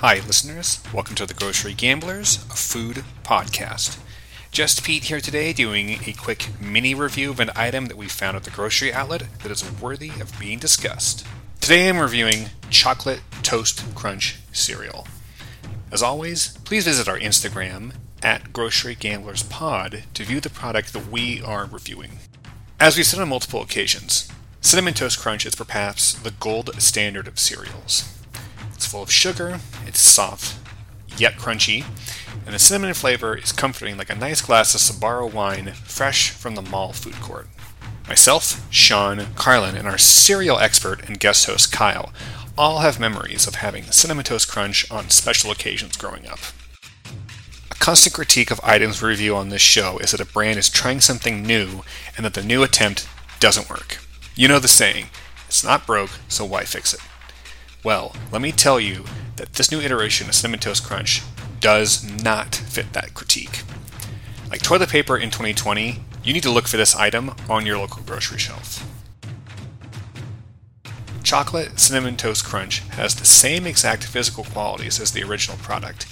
Hi, listeners. Welcome to the Grocery Gamblers, a food podcast. Just Pete here today doing a quick mini review of an item that we found at the grocery outlet that is worthy of being discussed. Today I'm reviewing Chocolate Toast Crunch cereal. As always, please visit our Instagram at Grocery Gamblers Pod to view the product that we are reviewing. As we've said on multiple occasions, Cinnamon Toast Crunch is perhaps the gold standard of cereals. It's full of sugar, it's soft, yet crunchy, and the cinnamon flavor is comforting like a nice glass of Sbarro wine fresh from the mall food court. Myself, Sean, Carlin, and our cereal expert and guest host Kyle all have memories of having the Cinnamon Toast Crunch on special occasions growing up. A constant critique of items we review on this show is that a brand is trying something new and that the new attempt doesn't work. You know the saying, it's not broke, so why fix it? Well, let me tell you that this new iteration of Cinnamon Toast Crunch does not fit that critique. Like toilet paper in 2020, you need to look for this item on your local grocery shelf. Chocolate Cinnamon Toast Crunch has the same exact physical qualities as the original product,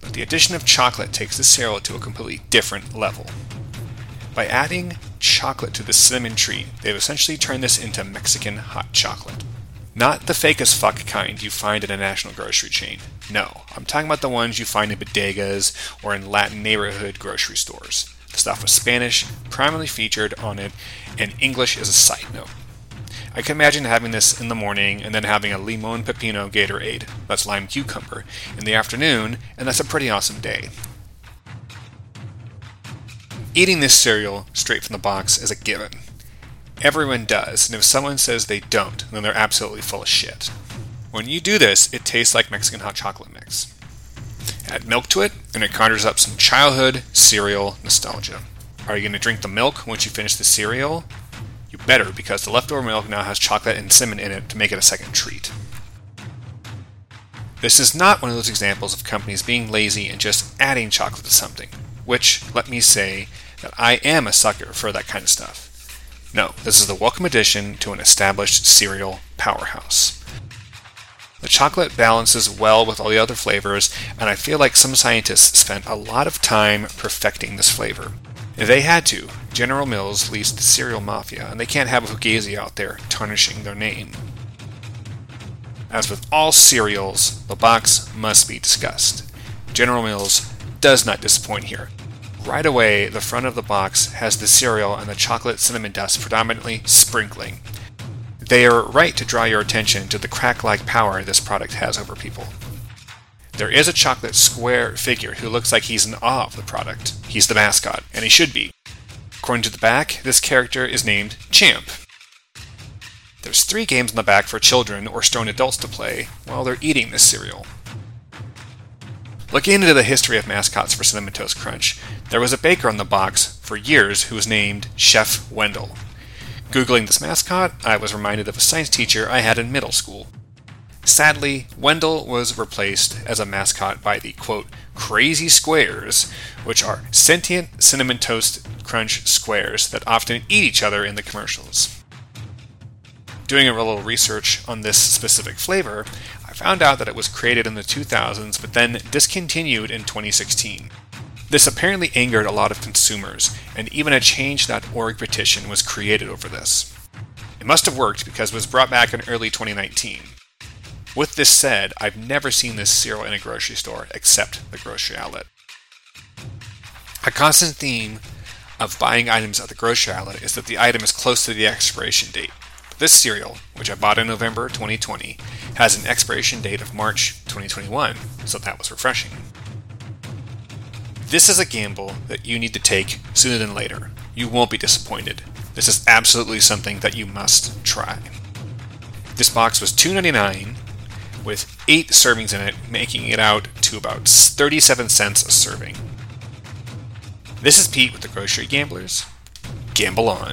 but the addition of chocolate takes the cereal to a completely different level. By adding chocolate to the cinnamon treat, they've essentially turned this into Mexican hot chocolate. Not the fake as fuck kind you find in a national grocery chain. No, I'm talking about the ones you find in bodegas or in Latin neighborhood grocery stores. The stuff with Spanish primarily featured on it, and English as a side note. I can imagine having this in the morning and then having a limon pepino Gatorade, that's lime cucumber, in the afternoon, and that's a pretty awesome day. Eating this cereal straight from the box is a given. Everyone does, and if someone says they don't, then they're absolutely full of shit. When you do this, it tastes like Mexican hot chocolate mix. Add milk to it, and it conjures up some childhood cereal nostalgia. Are you going to drink the milk once you finish the cereal? You better, because the leftover milk now has chocolate and cinnamon in it to make it a second treat. This is not one of those examples of companies being lazy and just adding chocolate to something, which, let me say, that I am a sucker for that kind of stuff. No, this is the welcome addition to an established cereal powerhouse. The chocolate balances well with all the other flavors, and I feel like some scientists spent a lot of time perfecting this flavor. If they had to, General Mills leased the cereal mafia, and they can't have a Fugazi out there tarnishing their name. As with all cereals, the box must be discussed. General Mills does not disappoint here. Right away, the front of the box has the cereal and the chocolate cinnamon dust predominantly sprinkling. They are right to draw your attention to the crack like power this product has over people. There is a chocolate square figure who looks like he's in awe of the product. He's the mascot, and he should be. According to the back, this character is named Champ. There's three games on the back for children or strong adults to play while they're eating this cereal. Looking into the history of mascots for Cinnamon Toast Crunch, there was a baker on the box for years who was named Chef Wendell. Googling this mascot, I was reminded of a science teacher I had in middle school. Sadly, Wendell was replaced as a mascot by the quote, crazy squares, which are sentient cinnamon toast crunch squares that often eat each other in the commercials doing a little research on this specific flavor, found out that it was created in the 2000s but then discontinued in 2016. This apparently angered a lot of consumers, and even a change.org petition was created over this. It must have worked because it was brought back in early 2019. With this said, I've never seen this cereal in a grocery store except the grocery outlet. A constant theme of buying items at the grocery outlet is that the item is close to the expiration date. This cereal, which I bought in November 2020, has an expiration date of March 2021, so that was refreshing. This is a gamble that you need to take sooner than later. You won't be disappointed. This is absolutely something that you must try. This box was $2.99 with 8 servings in it, making it out to about 37 cents a serving. This is Pete with the Grocery Gamblers. Gamble on.